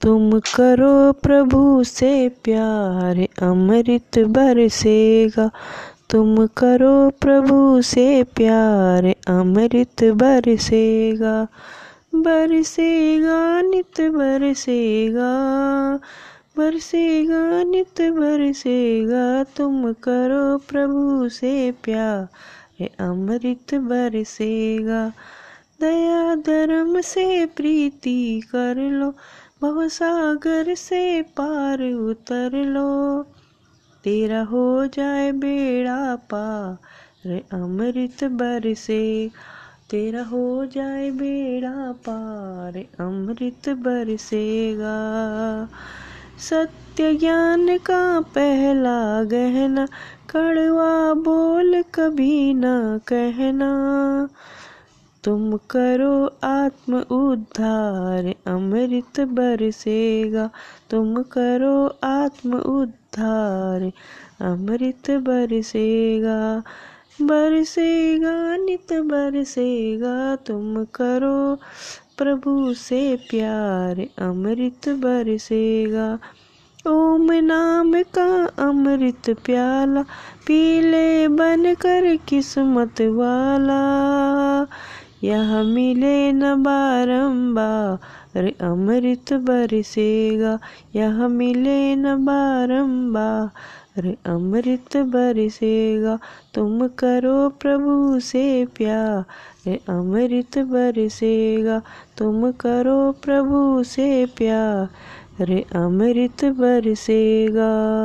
तुम करो प्रभु से प्यार, अमृत बरसेगा। तुम करो प्रभु से प्यार, अमृत बरसेगा। बरसेगा, नित बरसेगा। बरसेगा, नित बरसेगा। तुम करो प्रभु से प्यार, अमृत बरसेगा। दया धर्म से प्रीति कर लो, भवसागर से पार उतर लो। तेरा हो जाए बेड़ा पार, अमृत बरसे तेरा हो जाए बेड़ा पार, अमृत बरसेगा सत्य ज्ञान का पहला गहना, कड़वा बोल कभी न कहना। तुम करो आत्म उद्धार, अमृत बरसेगा। तुम करो आत्म उद्धार, अमृत बरसेगा। बरसेगा, नित बरसेगा। तुम करो प्रभु से प्यार, अमृत बरसेगा। ओम नाम का अमृत प्याला, पीले बन कर किस्मत वाला। यह मिले न बारंबार अमृत बरसेगा। यह मिले न बारंबार अमृत बरसेगा। तुम करो प्रभु से प्यार अमृत बरसेगा। तुम करो प्रभु से प्यार अमृत बरसेगा।